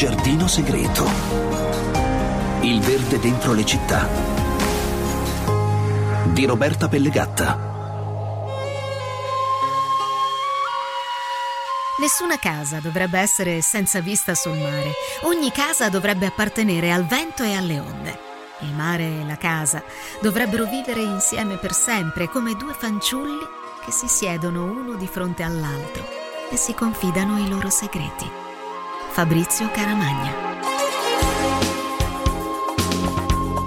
giardino segreto. Il verde dentro le città. Di Roberta Pellegatta. Nessuna casa dovrebbe essere senza vista sul mare. Ogni casa dovrebbe appartenere al vento e alle onde. Il mare e la casa dovrebbero vivere insieme per sempre come due fanciulli che si siedono uno di fronte all'altro e si confidano i loro segreti. Fabrizio Caramagna.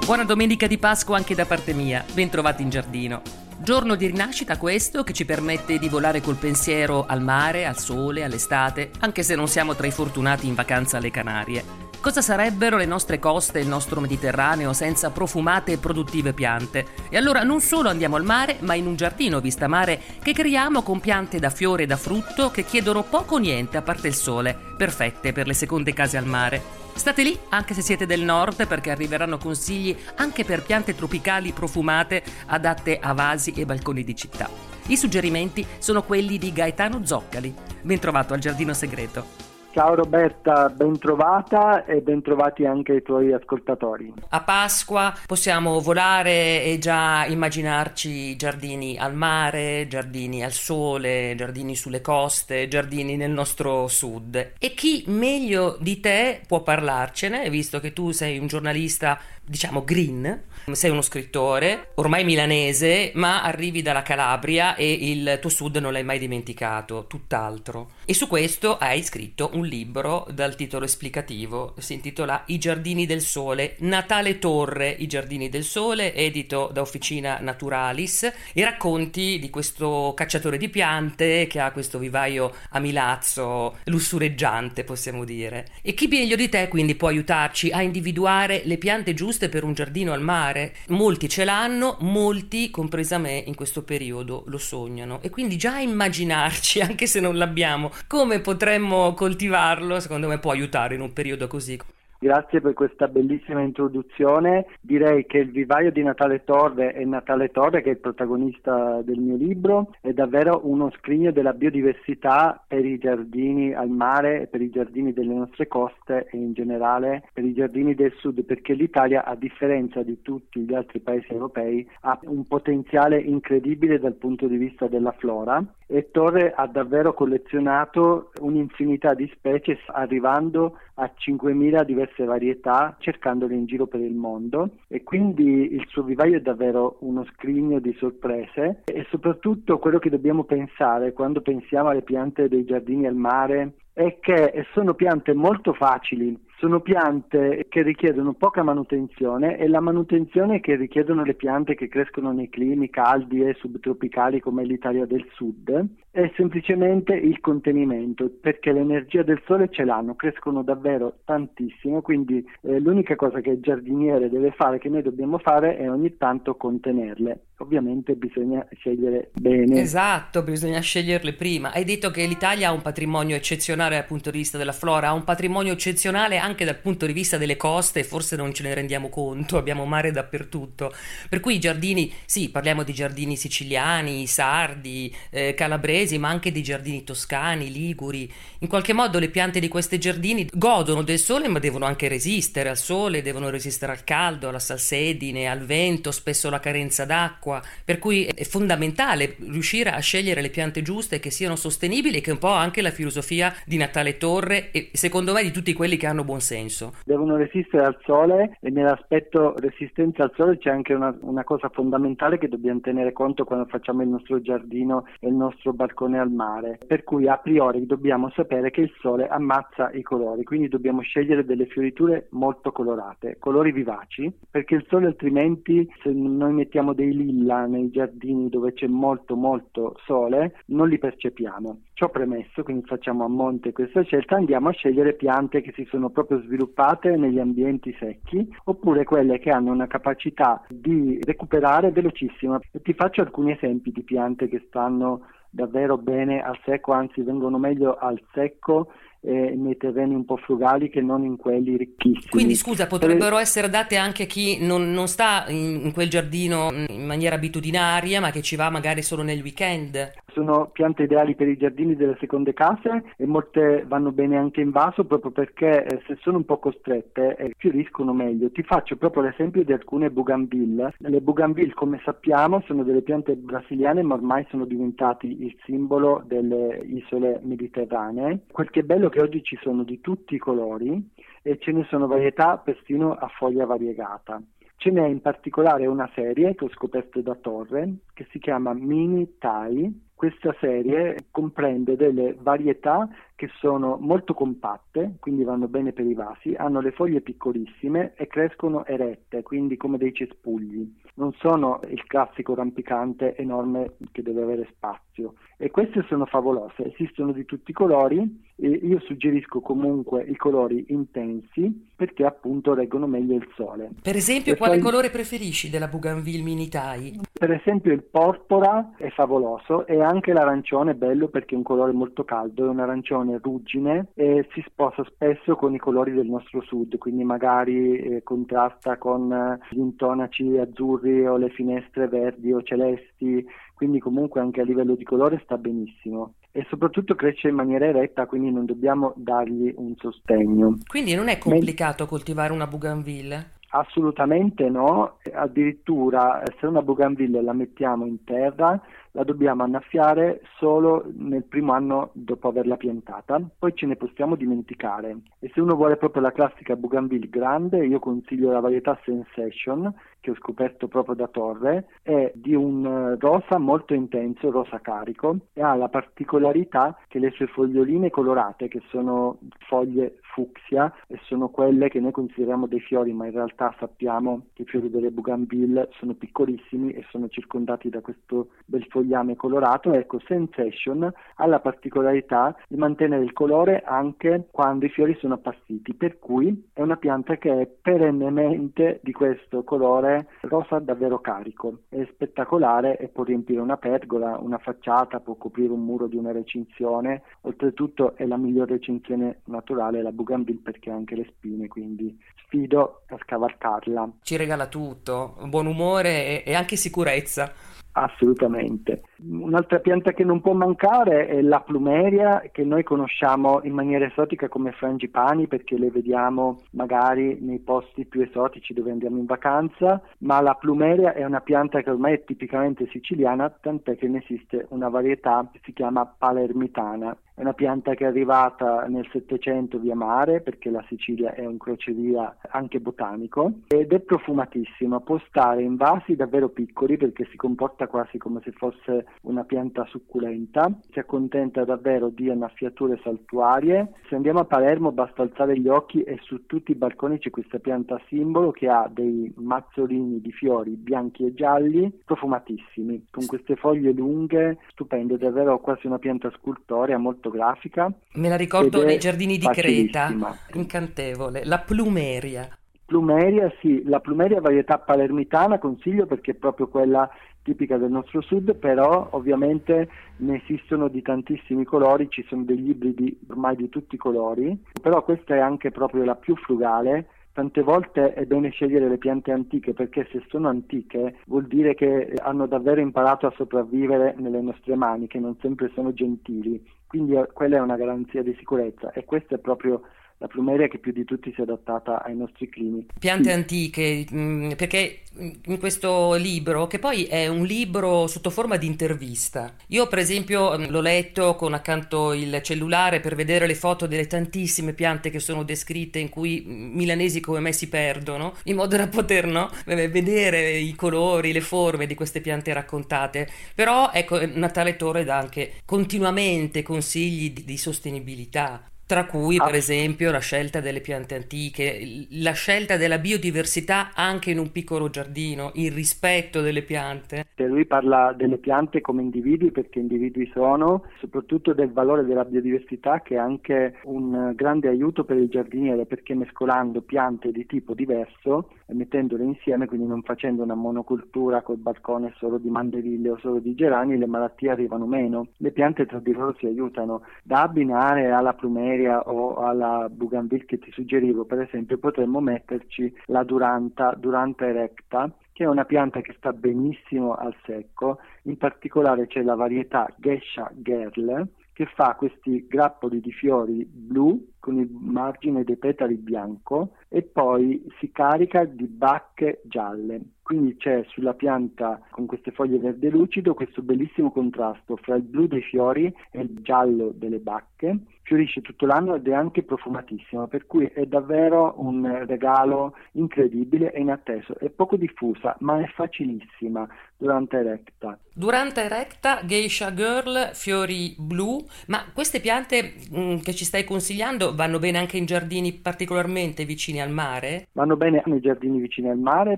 Buona domenica di Pasqua anche da parte mia, bentrovati in giardino. Giorno di rinascita questo che ci permette di volare col pensiero al mare, al sole, all'estate, anche se non siamo tra i fortunati in vacanza alle Canarie. Cosa sarebbero le nostre coste e il nostro Mediterraneo senza profumate e produttive piante? E allora non solo andiamo al mare, ma in un giardino vista mare che creiamo con piante da fiore e da frutto che chiedono poco o niente a parte il sole, perfette per le seconde case al mare. State lì anche se siete del nord perché arriveranno consigli anche per piante tropicali profumate adatte a vasi e balconi di città. I suggerimenti sono quelli di Gaetano Zoccali. Ben trovato al Giardino Segreto. Ciao Roberta, ben trovata e ben trovati anche i tuoi ascoltatori. A Pasqua possiamo volare e già immaginarci giardini al mare, giardini al sole, giardini sulle coste, giardini nel nostro sud. E chi meglio di te può parlarcene, visto che tu sei un giornalista, diciamo, green, sei uno scrittore, ormai milanese, ma arrivi dalla Calabria e il tuo sud non l'hai mai dimenticato, tutt'altro. E su questo hai scritto un libro dal titolo esplicativo, si intitola I giardini del sole, Natale Torre, I giardini del sole, edito da Officina Naturalis, e racconti di questo cacciatore di piante che ha questo vivaio a Milazzo, lussureggiante possiamo dire. E chi meglio di te quindi può aiutarci a individuare le piante giuste per un giardino al mare? Molti ce l'hanno, molti, compresa me, in questo periodo lo sognano. E quindi già immaginarci, anche se non l'abbiamo, come potremmo coltivarlo, secondo me può aiutare in un periodo così. Grazie per questa bellissima introduzione. Direi che il vivaio di Natale Torre e Natale Torre, che è il protagonista del mio libro, è davvero uno scrigno della biodiversità per i giardini al mare, per i giardini delle nostre coste e in generale per i giardini del sud, perché l'Italia, a differenza di tutti gli altri paesi europei, ha un potenziale incredibile dal punto di vista della flora e Torre ha davvero collezionato un'infinità di specie arrivando a 5.000 diverse varietà cercandole in giro per il mondo e quindi il suo vivaio è davvero uno scrigno di sorprese e soprattutto quello che dobbiamo pensare quando pensiamo alle piante dei giardini al mare è che sono piante molto facili sono piante che richiedono poca manutenzione e la manutenzione che richiedono le piante che crescono nei climi caldi e subtropicali come l'Italia del Sud è semplicemente il contenimento perché l'energia del sole ce l'hanno, crescono davvero tantissimo, quindi eh, l'unica cosa che il giardiniere deve fare, che noi dobbiamo fare è ogni tanto contenerle. Ovviamente bisogna scegliere bene. Esatto, bisogna sceglierle prima. Hai detto che l'Italia ha un patrimonio eccezionale dal punto di vista della flora, ha un patrimonio eccezionale anche dal punto di vista delle coste, forse non ce ne rendiamo conto, abbiamo mare dappertutto. Per cui i giardini, sì, parliamo di giardini siciliani, sardi, eh, calabresi, ma anche di giardini toscani, liguri. In qualche modo le piante di questi giardini godono del sole, ma devono anche resistere al sole, devono resistere al caldo, alla salsedine, al vento, spesso alla carenza d'acqua acqua, per cui è fondamentale riuscire a scegliere le piante giuste che siano sostenibili, che è un po' anche la filosofia di Natale Torre e secondo me di tutti quelli che hanno buon senso. Devono resistere al sole e nell'aspetto resistenza al sole c'è anche una, una cosa fondamentale che dobbiamo tenere conto quando facciamo il nostro giardino e il nostro balcone al mare, per cui a priori dobbiamo sapere che il sole ammazza i colori, quindi dobbiamo scegliere delle fioriture molto colorate, colori vivaci, perché il sole altrimenti se noi mettiamo dei lili villa nei giardini dove c'è molto molto sole non li percepiamo. Ciò premesso, quindi facciamo a monte questa scelta, andiamo a scegliere piante che si sono proprio sviluppate negli ambienti secchi oppure quelle che hanno una capacità di recuperare velocissima. Ti faccio alcuni esempi di piante che stanno davvero bene al secco, anzi vengono meglio al secco eh, nei terreni un po' frugali che non in quelli ricchissimi. Quindi scusa, potrebbero essere date anche a chi non, non sta in, in, quel giardino in maniera abitudinaria, ma che ci va magari solo nel weekend? Sono piante ideali per i giardini delle seconde case e molte vanno bene anche in vaso proprio perché eh, se sono un po' costrette eh, fioriscono meglio. Ti faccio proprio l'esempio di alcune bougainville. Le bougainville, come sappiamo, sono delle piante brasiliane ma ormai sono diventati il simbolo delle isole mediterranee. Quel che è bello è che oggi ci sono di tutti i colori e ce ne sono varietà persino a foglia variegata. Ce n'è in particolare una serie che ho scoperto da Torre che si chiama Mini Tai. Questa serie comprende delle varietà che sono molto compatte, quindi vanno bene per i vasi, hanno le foglie piccolissime e crescono erette, quindi come dei cespugli. Non sono il classico rampicante enorme che deve avere spazio. E queste sono favolose, esistono di tutti i colori e io suggerisco comunque i colori intensi perché appunto reggono meglio il sole. Per esempio, e quale poi... colore preferisci della Bougainville Mini Tai? Per esempio il porpora è favoloso e anche l'arancione è bello perché è un colore molto caldo, è un arancione ruggine e si sposa spesso con i colori del nostro sud, quindi magari eh, contrasta con eh, gli intonaci azzurri o le finestre verdi o celesti, quindi comunque anche a livello di colore sta benissimo e soprattutto cresce in maniera eretta, quindi non dobbiamo dargli un sostegno. Quindi non è complicato Men- coltivare una bougainville? Assolutamente no, addirittura se una bougainville la mettiamo in terra la dobbiamo annaffiare solo nel primo anno dopo averla piantata, poi ce ne possiamo dimenticare. E se uno vuole proprio la classica Bougainville grande, io consiglio la varietà Sensation, che ho scoperto proprio da Torre, è di un eh, rosa molto intenso, rosa carico, e ha la particolarità che le sue foglioline colorate, che sono foglie fucsia, e sono quelle che noi consideriamo dei fiori, ma in realtà sappiamo che i fiori delle Bougainville sono piccolissimi e sono circondati da questo bel foglio fogliame colorato, ecco Sensation ha la particolarità di mantenere il colore anche quando i fiori sono appassiti, per cui è una pianta che è perennemente di questo colore rosa davvero carico, è spettacolare e può riempire una pergola, una facciata, può coprire un muro di una recinzione, oltretutto è la migliore recinzione naturale la Bougainville perché ha anche le spine, quindi sfido a scavalcarla. Ci regala tutto, buon umore e anche sicurezza. Assolutamente. Un'altra pianta che non può mancare è la plumeria, che noi conosciamo in maniera esotica come frangipani perché le vediamo magari nei posti più esotici dove andiamo in vacanza, ma la plumeria è una pianta che ormai è tipicamente siciliana, tant'è che ne esiste una varietà che si chiama palermitana è una pianta che è arrivata nel Settecento via mare perché la Sicilia è un crocevia anche botanico ed è profumatissima, può stare in vasi davvero piccoli perché si comporta quasi come se fosse una pianta succulenta, si accontenta davvero di annaffiature saltuarie. Se andiamo a Palermo basta alzare gli occhi e su tutti i balconi c'è questa pianta simbolo che ha dei mazzolini di fiori bianchi e gialli profumatissimi, con queste foglie lunghe, stupende, davvero quasi una pianta scultorea molto fotografica. Me la ricordo nei giardini di Creta, incantevole, la plumeria. Plumeria, sì, la plumeria varietà palermitana consiglio perché è proprio quella tipica del nostro sud, però ovviamente ne esistono di tantissimi colori, ci sono degli ibridi ormai di tutti i colori, però questa è anche proprio la più frugale Tante volte è bene scegliere le piante antiche perché se sono antiche vuol dire che hanno davvero imparato a sopravvivere nelle nostre mani, che non sempre sono gentili. Quindi eh, quella è una garanzia di sicurezza e questo è proprio la plumeria che più di tutti si è adattata ai nostri climi. Piante sì. antiche, mm, perché in questo libro, che poi è un libro sotto forma di intervista, io per esempio mm, l'ho letto con accanto il cellulare per vedere le foto delle tantissime piante che sono descritte in cui mm, milanesi come me si perdono, in modo da poter no, vedere i colori, le forme di queste piante raccontate. Però ecco, Natale Torre dà anche continuamente consigli di, di sostenibilità tra cui per ah. esempio la scelta delle piante antiche, la scelta della biodiversità anche in un piccolo giardino, il rispetto delle piante. Lui parla delle piante come individui perché individui sono, soprattutto del valore della biodiversità che è anche un grande aiuto per il giardiniere perché mescolando piante di tipo diverso mettendole insieme, quindi non facendo una monocultura col balcone solo di mandarille o solo di gerani, le malattie arrivano meno. Le piante tra di loro si aiutano. Da abbinare alla plumeria o alla Bougainville che ti suggerivo, per esempio, potremmo metterci la Duranta, Duranta erecta, che è una pianta che sta benissimo al secco, in particolare c'è la varietà Gesha Girl che fa questi grappoli di fiori blu con il margine dei petali bianco e poi si carica di bacche gialle. Quindi c'è sulla pianta con queste foglie verde lucido questo bellissimo contrasto fra il blu dei fiori e il giallo delle bacche. Fiorisce tutto l'anno ed è anche profumatissimo, per cui è davvero un regalo incredibile e inatteso. È poco diffusa, ma è facilissima durante Erecta. Durante Erecta, Geisha Girl, fiori blu, ma queste piante mh, mm, che ci stai consigliando vanno bene anche in giardini particolarmente vicini al mare? Vanno bene nei giardini vicini al mare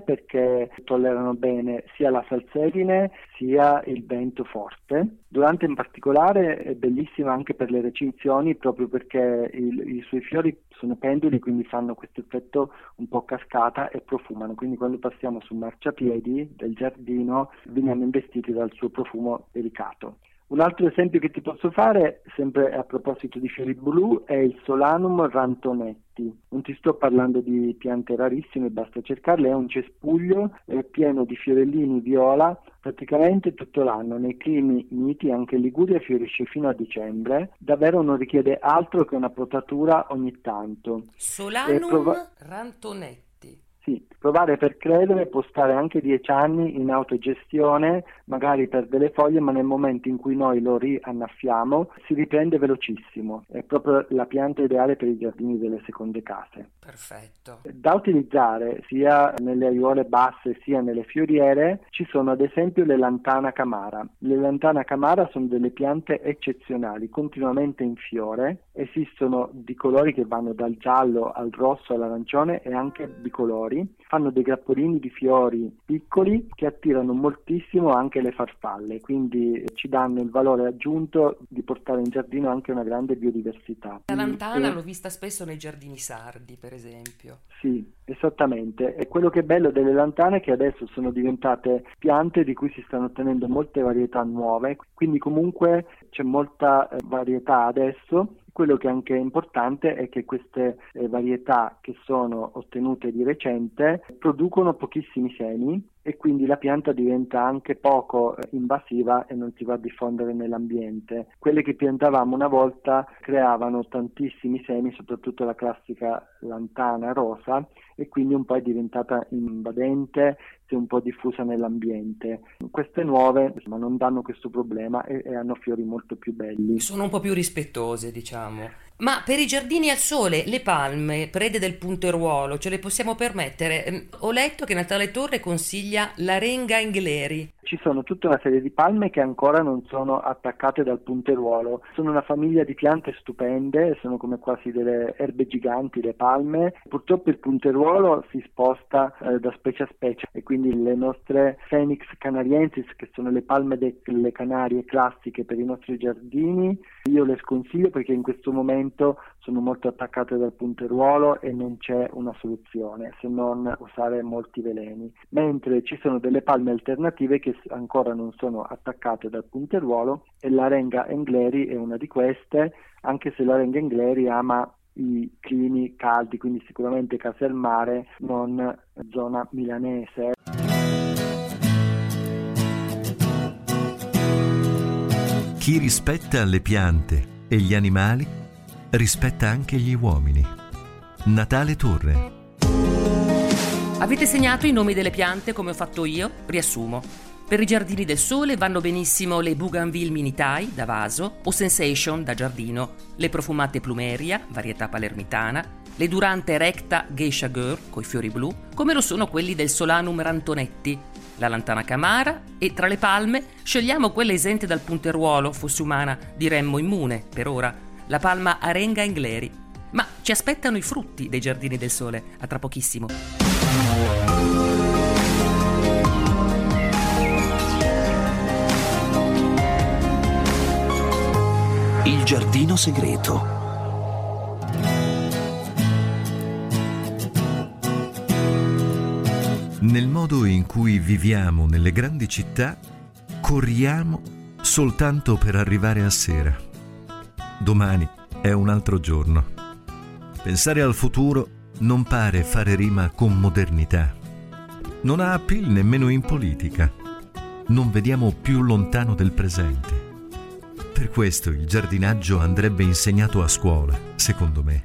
perché tollerano bene sia la salsedine sia il vento forte. Durante in particolare è bellissima anche per le recinzioni proprio perché il, i suoi fiori sono penduli quindi fanno questo effetto un po' cascata e profumano quindi quando passiamo sul marciapiedi del giardino veniamo investiti dal suo profumo delicato. Un altro esempio che ti posso fare, sempre a proposito di fiori blu, è il Solanum rantonetti. Non ti sto parlando di piante rarissime, basta cercarle, è un cespuglio è pieno di fiorellini viola praticamente tutto l'anno. Nei climi miti, anche in Liguria, fiorisce fino a dicembre. Davvero non richiede altro che una potatura ogni tanto. Solanum prova- rantonetti. Sì, provare per credere può stare anche dieci anni in autogestione, magari per delle foglie, ma nel momento in cui noi lo riannaffiamo si riprende velocissimo. È proprio la pianta ideale per i giardini delle seconde case. Perfetto. Da utilizzare sia nelle aiuole basse sia nelle fioriere ci sono ad esempio le lantana camara. Le lantana camara sono delle piante eccezionali, continuamente in fiore, esistono di colori che vanno dal giallo al rosso all'arancione e anche bicolori fanno dei grappolini di fiori piccoli che attirano moltissimo anche le farfalle, quindi ci danno il valore aggiunto di portare in giardino anche una grande biodiversità. La lantana e... l'ho vista spesso nei giardini sardi, per esempio. Sì, esattamente. E quello che è bello delle lantane è che adesso sono diventate piante di cui si stanno ottenendo molte varietà nuove, quindi comunque c'è molta eh, varietà adesso quello che è anche importante è che queste eh, varietà che sono ottenute di recente producono pochissimi semi e quindi la pianta diventa anche poco eh, invasiva e non si va a diffondere nell'ambiente. Quelle che piantavamo una volta creavano tantissimi semi, soprattutto la classica lantana rosa, e quindi un po' è diventata invadente, si è un po' diffusa nell'ambiente. Queste nuove insomma, non danno questo problema e, e hanno fiori molto più belli. Sono un po' più rispettose, diciamo. Ma per i giardini al sole, le palme, prede del punteruolo, ce le possiamo permettere? Ehm, ho letto che Natale Torre consiglia l'arenga ingleri. Ci sono tutta una serie di palme che ancora non sono attaccate dal punteruolo. Sono una famiglia di piante stupende, sono come quasi delle erbe giganti, le palme. Purtroppo il punteruolo si sposta eh, da specie a specie e quindi le nostre Phoenix canariensis, che sono le palme delle Canarie classiche per i nostri giardini, io le sconsiglio perché in questo momento sono molto attaccate dal punteruolo e non c'è una soluzione se non usare molti veleni. Mentre ci sono delle palme alternative che ancora non sono attaccate dal punteruolo e l'arenga Engleri è una di queste, anche se l'arenga Engleri ama i climi caldi, quindi sicuramente case al mare, non zona milanese. Chi rispetta le piante e gli animali rispetta anche gli uomini. Natale Torre. Avete segnato i nomi delle piante come ho fatto io? Riassumo. Per i giardini del sole vanno benissimo le Bougainville Mini Thai da vaso o Sensation da giardino, le profumate Plumeria, varietà palermitana, le Durante Recta Geisha Girl coi fiori blu, come lo sono quelli del Solanum Rantonetti, la Lantana Camara e tra le palme scegliamo quella esente dal punteruolo, fosse umana, diremmo immune per ora, la palma Arenga Ingleri. Ma ci aspettano i frutti dei giardini del sole, a tra pochissimo. Il giardino segreto. Nel modo in cui viviamo nelle grandi città, corriamo soltanto per arrivare a sera. Domani è un altro giorno. Pensare al futuro non pare fare rima con modernità. Non ha appeal nemmeno in politica. Non vediamo più lontano del presente. Per questo il giardinaggio andrebbe insegnato a scuola, secondo me.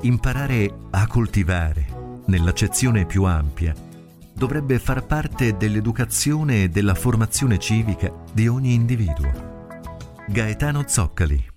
Imparare a coltivare, nell'accezione più ampia, dovrebbe far parte dell'educazione e della formazione civica di ogni individuo. Gaetano Zoccali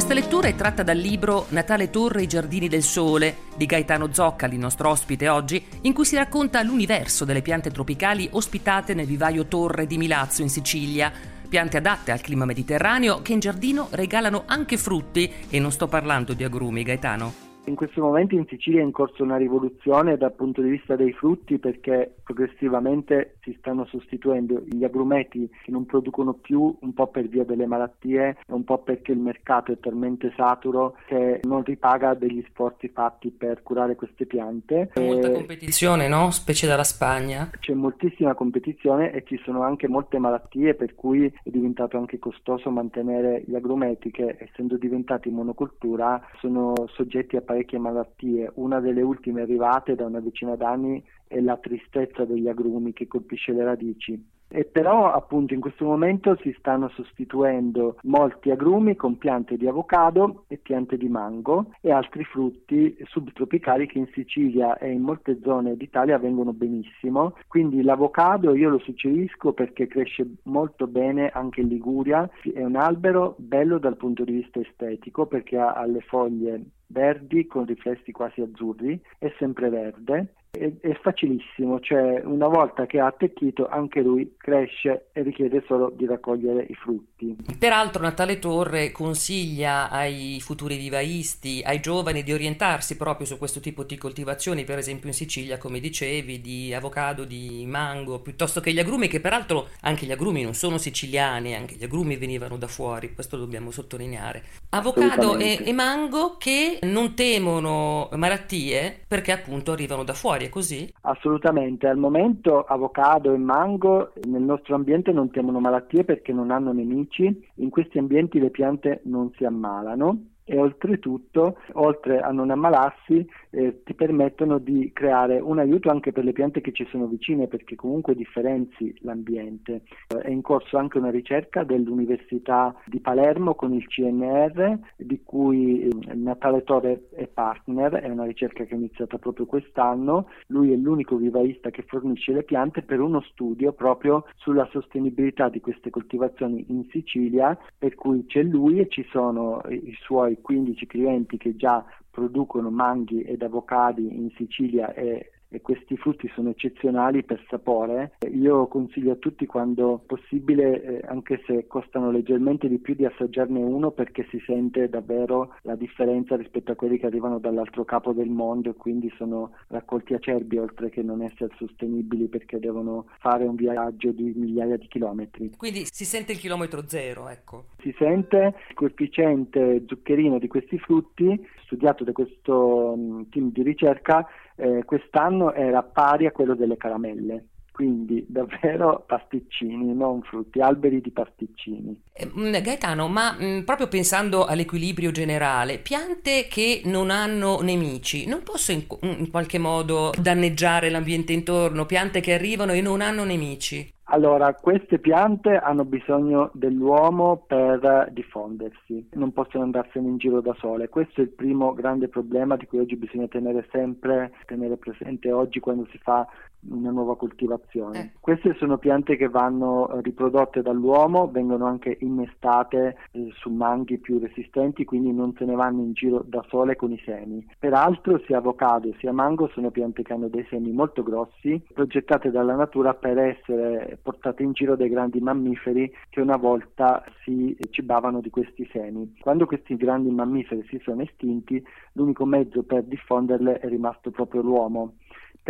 questa lettura è tratta dal libro Natale Torre i giardini del sole di Gaetano Zoccali, nostro ospite oggi, in cui si racconta l'universo delle piante tropicali ospitate nel vivaio Torre di Milazzo in Sicilia. Piante adatte al clima mediterraneo che in giardino regalano anche frutti e non sto parlando di agrumi, Gaetano. In questo momento in Sicilia è in corso una rivoluzione dal punto di vista dei frutti perché progressivamente si stanno sostituendo gli agrumeti che non producono più un po' per via delle malattie e un po' perché il mercato è talmente saturo che non ripaga degli sforzi fatti per curare queste piante. C'è molta competizione, no? Specie dalla Spagna. C'è moltissima competizione e ci sono anche molte malattie per cui è diventato anche costoso mantenere gli agrumeti che essendo diventati monocultura sono soggetti a parecchie malattie. Una delle ultime arrivate da una decina d'anni è la tristezza degli agrumi che colpisce le radici. E però appunto in questo momento si stanno sostituendo molti agrumi con piante di avocado e piante di mango e altri frutti subtropicali che in Sicilia e in molte zone d'Italia vengono benissimo. Quindi l'avocado io lo suggerisco perché cresce molto bene anche in Liguria, è un albero bello dal punto di vista estetico perché ha le foglie verdi con riflessi quasi azzurri, è sempre verde è, è, facilissimo, cioè una volta che ha attecchito anche lui cresce e richiede solo di raccogliere i frutti. Peraltro Natale Torre consiglia ai futuri vivaisti, ai giovani di orientarsi proprio su questo tipo di coltivazioni, per esempio in Sicilia, come dicevi, di avocado, di mango, piuttosto che gli agrumi, che peraltro anche gli agrumi non sono siciliani, anche gli agrumi venivano da fuori, questo dobbiamo sottolineare. Avocado e, e mango che non temono malattie perché appunto arrivano da fuori, è così? Assolutamente, al momento avocado e mango nel nostro ambiente non temono malattie perché non hanno nemici, in questi ambienti le piante non si ammalano e oltretutto, oltre a non ammalarsi, eh, ti permettono di creare un aiuto anche per le piante che ci sono vicine perché comunque differenzi l'ambiente. Eh, è in corso anche una ricerca dell'Università di Palermo con il CNR di cui eh, Natale Torre è partner, è una ricerca che è iniziata proprio quest'anno, lui è l'unico vivaista che fornisce le piante per uno studio proprio sulla sostenibilità di queste coltivazioni in Sicilia, per cui c'è lui e ci sono i suoi 15 clienti che già producono manghi ed avocadi in Sicilia e e questi frutti sono eccezionali per sapore. Io consiglio a tutti quando possibile, eh, anche se costano leggermente di più, di assaggiarne uno perché si sente davvero la differenza rispetto a quelli che arrivano dall'altro capo del mondo e quindi sono raccolti acerbi oltre che non essere sostenibili perché devono fare un viaggio di migliaia di chilometri. Quindi si sente il chilometro zero, ecco. Si sente il coefficiente zuccherino di questi frutti, studiato da questo um, team di ricerca, eh, quest'anno era pari a quello delle caramelle quindi davvero pasticcini, non frutti, alberi di pasticcini. Eh, mm, Gaetano, ma mh, mm, proprio pensando all'equilibrio generale, piante che non hanno nemici, non possono in, in qualche modo danneggiare l'ambiente intorno, piante che arrivano e non hanno nemici? Allora, queste piante hanno bisogno dell'uomo per diffondersi, non possono andarsene in giro da sole. Questo è il primo grande problema di cui oggi bisogna tenere sempre tenere presente oggi quando si fa una nuova coltivazione. Eh. Queste sono piante che vanno riprodotte dall'uomo, vengono anche innestate eh, su manghi più resistenti, quindi non se ne vanno in giro da sole con i semi. Peraltro sia avocado sia mango sono piante che hanno dei semi molto grossi, progettate dalla natura per essere portate in giro dai grandi mammiferi che una volta si cibavano di questi semi. Quando questi grandi mammiferi si sono estinti, l'unico mezzo per diffonderle è rimasto proprio l'uomo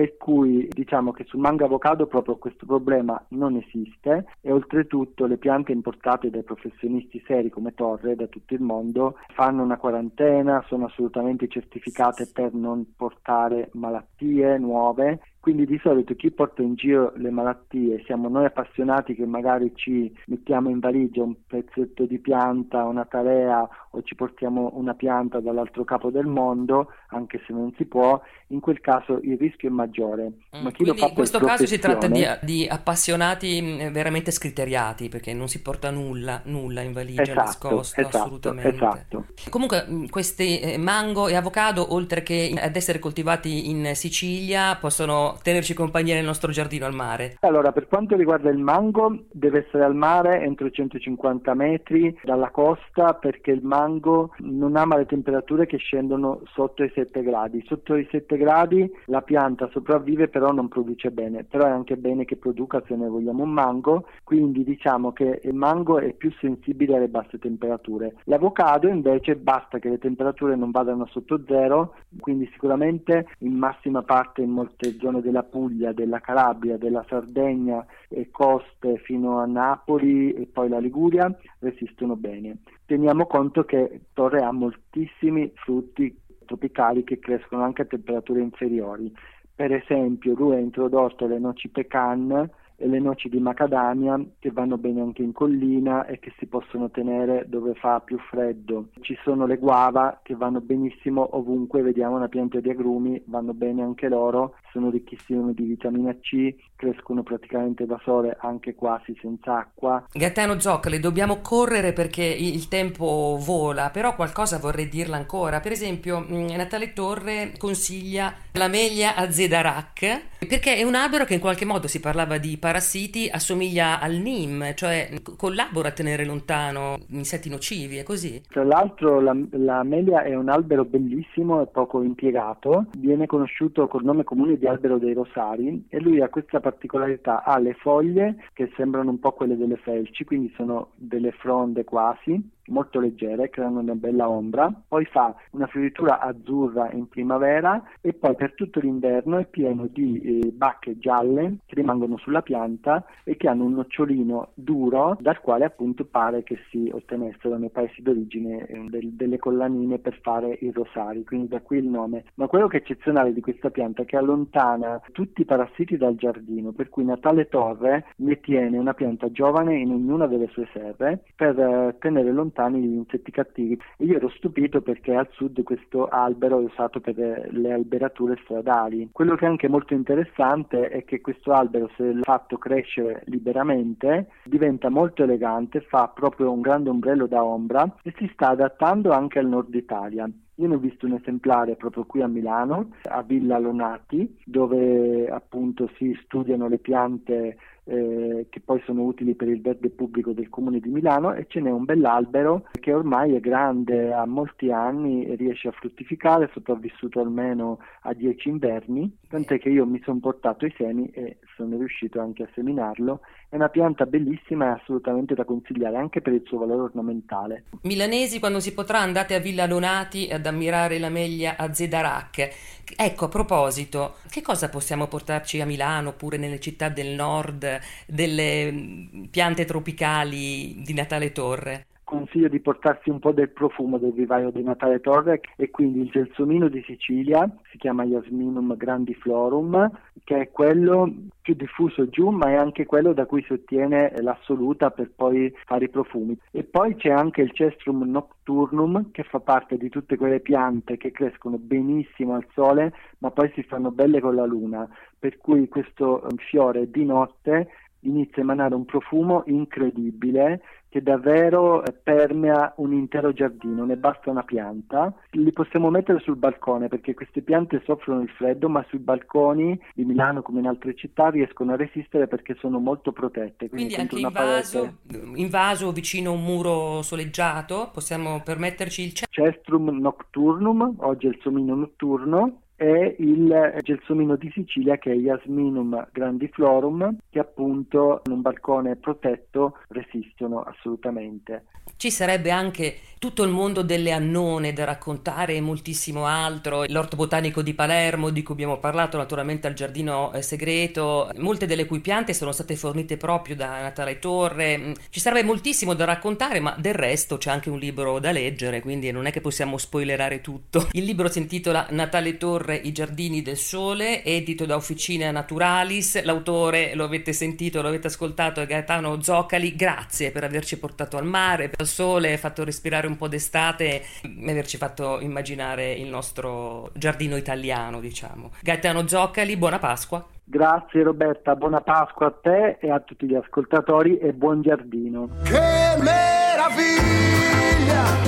per cui diciamo che sul mango avocado proprio questo problema non esiste e oltretutto le piante importate dai professionisti seri come Torre da tutto il mondo fanno una quarantena, sono assolutamente certificate per non portare malattie nuove Quindi di solito chi porta in giro le malattie siamo noi appassionati che magari ci mettiamo in valigia un pezzetto di pianta, una tarea o ci portiamo una pianta dall'altro capo del mondo, anche se non si può, in quel caso il rischio è maggiore. Mm, Ma chi lo fa in questo caso si tratta di, di, appassionati mm, veramente scriteriati, perché non si porta nulla, nulla in valigia esatto, nascosto, esatto, assolutamente. Esatto. Comunque mm, questi eh, mango e avocado, oltre che ad essere coltivati in Sicilia, possono tenerci compagnia nel nostro giardino al mare. Allora, per quanto riguarda il mango, deve essere al mare entro i 150 metri dalla costa perché il mango non ama le temperature che scendono sotto i 7 gradi. Sotto i 7 gradi la pianta sopravvive però non produce bene, però è anche bene che produca se noi vogliamo un mango, quindi diciamo che il mango è più sensibile alle basse temperature. L'avocado invece basta che le temperature non vadano sotto zero, quindi sicuramente in massima parte in molte zone della Puglia, della Calabria, della Sardegna e coste fino a Napoli e poi la Liguria resistono bene. Teniamo conto che Torre ha moltissimi frutti tropicali che crescono anche a temperature inferiori. Per esempio, lui ha introdotto le noci pecan e le noci di macadamia che vanno bene anche in collina e che si possono tenere dove fa più freddo. Ci sono le guava che vanno benissimo ovunque, vediamo una pianta di agrumi, vanno bene anche loro, sono ricchissime di vitamina C, crescono praticamente da sole anche quasi senza acqua. Gaetano Zoccoli, dobbiamo correre perché il tempo vola, però qualcosa vorrei dirla ancora. Per esempio, mm, Natale Torre consiglia la meglia a Zedarac perché è un albero che in qualche modo si parlava di parassiti, assomiglia al NIM, cioè collabora a tenere lontano insetti nocivi, è così? Tra l'altro la, la melia è un albero bellissimo e poco impiegato, viene conosciuto col nome comune di albero dei rosari e lui ha questa particolarità, ha le foglie che sembrano un po' quelle delle felci, quindi sono delle fronde quasi, molto leggere, creano una bella ombra, poi fa una fioritura azzurra in primavera e poi per tutto l'inverno è pieno di eh, bacche gialle che rimangono sulla pianta e che hanno un nocciolino duro dal quale appunto pare che si ottenessero nei paesi d'origine eh, del, delle collanine per fare i rosari, quindi da qui il nome. Ma quello che è eccezionale di questa pianta è che allontana tutti i parassiti dal giardino, per cui Natale Torre ne tiene una pianta giovane in ognuna delle sue serre per eh, tenere lontano lontani gli insetti cattivi. E io ero stupito perché al sud questo albero è usato per le alberature stradali. Quello che è anche molto interessante è che questo albero, se fatto crescere liberamente, diventa molto elegante, fa proprio un grande ombrello da ombra e si sta adattando anche al nord Italia. Io ne ho visto un esemplare proprio qui a Milano, a Villa Lonati, dove appunto si studiano le piante eh, che poi sono utili per il verde pubblico del comune di Milano e ce n'è un bell'albero che ormai è grande, ha molti anni e riesce a fruttificare, è sopravvissuto almeno a dieci inverni, tant'è che io mi sono portato i semi e sono riuscito anche a seminarlo. È una pianta bellissima e assolutamente da consigliare anche per il suo valore ornamentale. Milanesi, quando si potrà, andate a Villa Lonati ad ammirare la meglia a Zedarac. Ecco, a proposito, che cosa possiamo portarci a Milano oppure nelle città del nord delle mm, piante tropicali di Natale Torre? Consiglio di portarsi un po' del profumo del vivaio di Natale Torre e quindi il gelsomino di Sicilia, si chiama Jasminum grandiflorum, che è quello più diffuso giù, ma è anche quello da cui si ottiene l'assoluta per poi fare i profumi. E poi c'è anche il Cestrum nocturnum, che fa parte di tutte quelle piante che crescono benissimo al sole, ma poi si fanno belle con la luna, per cui questo fiore di notte inizia a emanare un profumo incredibile che davvero permea un intero giardino, ne basta una pianta. Li possiamo mettere sul balcone perché queste piante soffrono il freddo, ma sui balconi di Milano come in altre città riescono a resistere perché sono molto protette. Quindi, quindi anche in vaso, in vaso, vicino a un muro soleggiato possiamo permetterci il Cestrum nocturnum, oggi è il somino notturno, è il gelsomino di Sicilia che è Jasminum grandiflorum che appunto in un balcone protetto resistono assolutamente. Ci sarebbe anche tutto il mondo delle annone da raccontare e moltissimo altro, l'orto botanico di Palermo di cui abbiamo parlato naturalmente al giardino eh, segreto, molte delle cui piante sono state fornite proprio da Natale Torre, mm, ci sarebbe moltissimo da raccontare ma del resto c'è anche un libro da leggere quindi non è che possiamo spoilerare tutto. Il libro si intitola Natale Torre tradurre I Giardini del Sole, edito da Officina Naturalis. L'autore, lo avete sentito, lo avete ascoltato, è Gaetano Zoccali. Grazie per averci portato al mare, al sole, fatto respirare un po' d'estate e averci fatto immaginare il nostro giardino italiano, diciamo. Gaetano Zoccali, buona Pasqua. Grazie Roberta, buona Pasqua a te e a tutti gli ascoltatori e buon giardino. Che meraviglia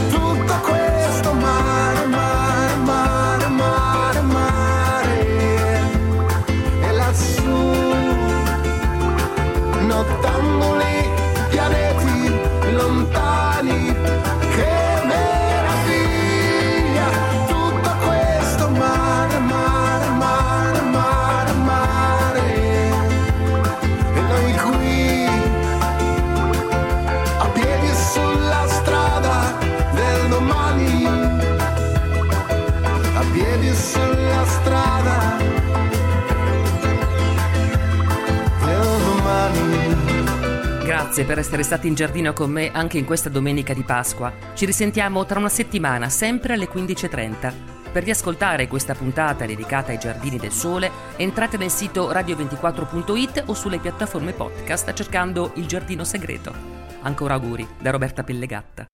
tutto questo mare, mare, Grazie per essere stati in giardino con me anche in questa domenica di Pasqua. Ci risentiamo tra una settimana, sempre alle 15.30. Per riascoltare questa puntata dedicata ai giardini del sole, entrate nel sito radio24.it o sulle piattaforme podcast cercando Il giardino segreto. Ancora auguri da Roberta Pellegatta.